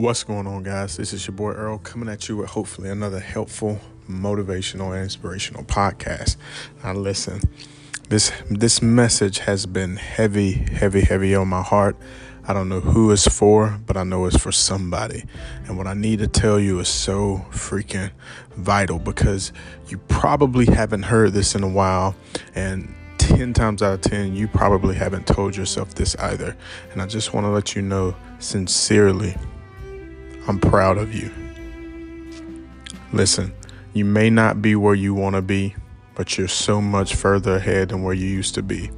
What's going on, guys? This is your boy Earl coming at you with hopefully another helpful, motivational, and inspirational podcast. Now, listen, this this message has been heavy, heavy, heavy on my heart. I don't know who it's for, but I know it's for somebody. And what I need to tell you is so freaking vital because you probably haven't heard this in a while, and 10 times out of 10, you probably haven't told yourself this either. And I just want to let you know sincerely I'm proud of you. Listen, you may not be where you want to be, but you're so much further ahead than where you used to be.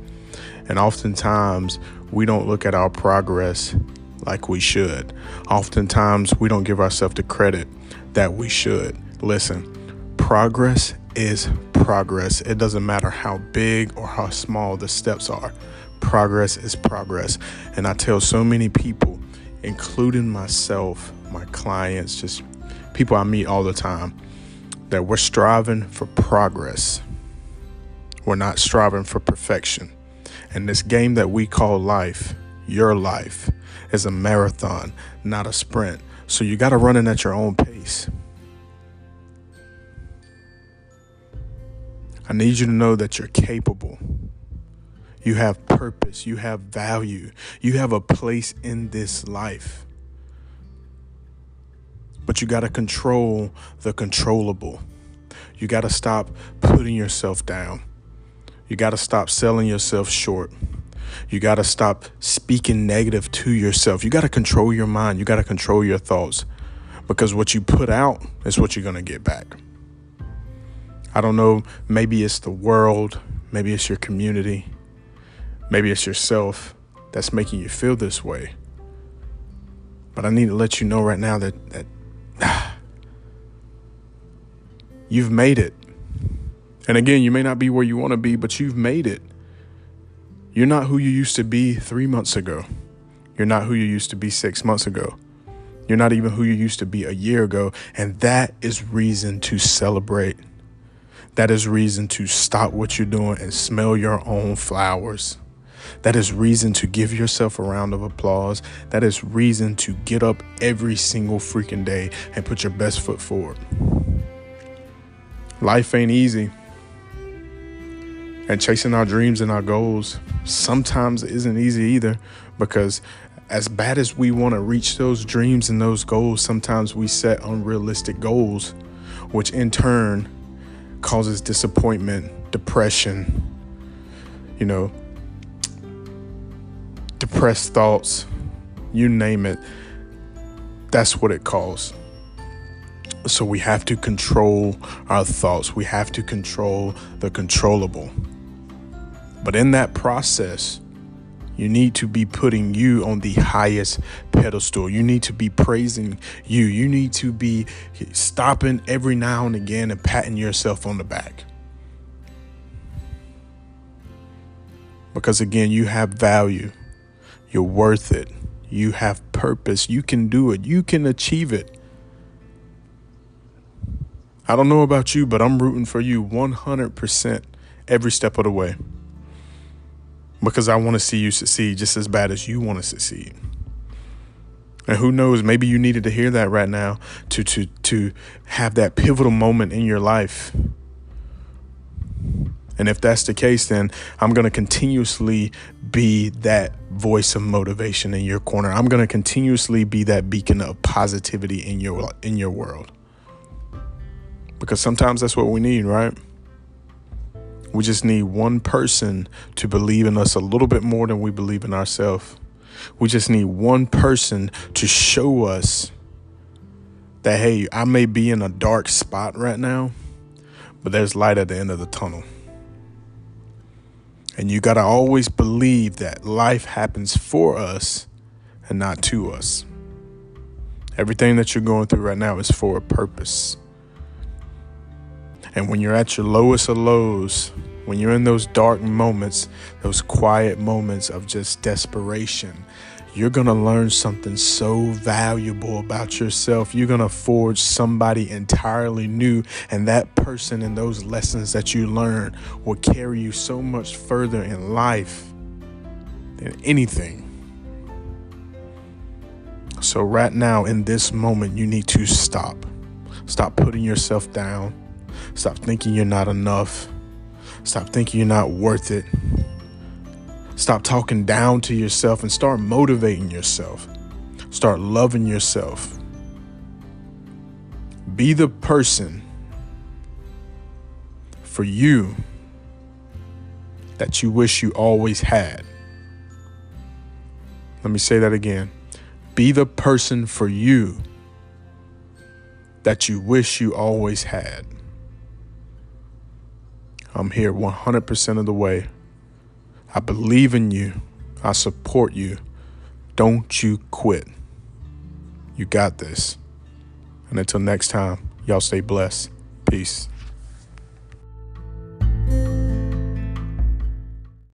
And oftentimes, we don't look at our progress like we should. Oftentimes, we don't give ourselves the credit that we should. Listen, progress is progress. It doesn't matter how big or how small the steps are. Progress is progress. And I tell so many people, including myself, my clients, just people I meet all the time, that we're striving for progress. We're not striving for perfection. And this game that we call life, your life, is a marathon, not a sprint. So you got to run it at your own pace. I need you to know that you're capable. You have purpose. You have value. You have a place in this life. But you got to control the controllable. You got to stop putting yourself down. You got to stop selling yourself short. You got to stop speaking negative to yourself. You got to control your mind. You got to control your thoughts because what you put out is what you're going to get back. I don't know, maybe it's the world, maybe it's your community, maybe it's yourself that's making you feel this way. But I need to let you know right now that, that you've made it. And again, you may not be where you want to be, but you've made it. You're not who you used to be three months ago. You're not who you used to be six months ago. You're not even who you used to be a year ago. And that is reason to celebrate. That is reason to stop what you're doing and smell your own flowers. That is reason to give yourself a round of applause. That is reason to get up every single freaking day and put your best foot forward. Life ain't easy. And chasing our dreams and our goals sometimes isn't easy either because as bad as we want to reach those dreams and those goals, sometimes we set unrealistic goals, which in turn causes disappointment, depression, you know, depressed thoughts, you name it. That's what it calls. So we have to control our thoughts. We have to control the controllable. But in that process, you need to be putting you on the highest pedestal. You need to be praising you. You need to be stopping every now and again and patting yourself on the back. Because again, you have value. You're worth it. You have purpose. You can do it. You can achieve it. I don't know about you, but I'm rooting for you 100% every step of the way because I want to see you succeed just as bad as you want to succeed. And who knows, maybe you needed to hear that right now to to to have that pivotal moment in your life. And if that's the case, then I'm going to continuously be that voice of motivation in your corner. I'm going to continuously be that beacon of positivity in your in your world. Because sometimes that's what we need, right? We just need one person to believe in us a little bit more than we believe in ourselves. We just need one person to show us that, hey, I may be in a dark spot right now, but there's light at the end of the tunnel. And you got to always believe that life happens for us and not to us. Everything that you're going through right now is for a purpose. And when you're at your lowest of lows, when you're in those dark moments, those quiet moments of just desperation, you're going to learn something so valuable about yourself. You're going to forge somebody entirely new. And that person and those lessons that you learn will carry you so much further in life than anything. So, right now, in this moment, you need to stop. Stop putting yourself down. Stop thinking you're not enough. Stop thinking you're not worth it. Stop talking down to yourself and start motivating yourself. Start loving yourself. Be the person for you that you wish you always had. Let me say that again. Be the person for you that you wish you always had. I'm here 100% of the way. I believe in you. I support you. Don't you quit. You got this. And until next time, y'all stay blessed. Peace.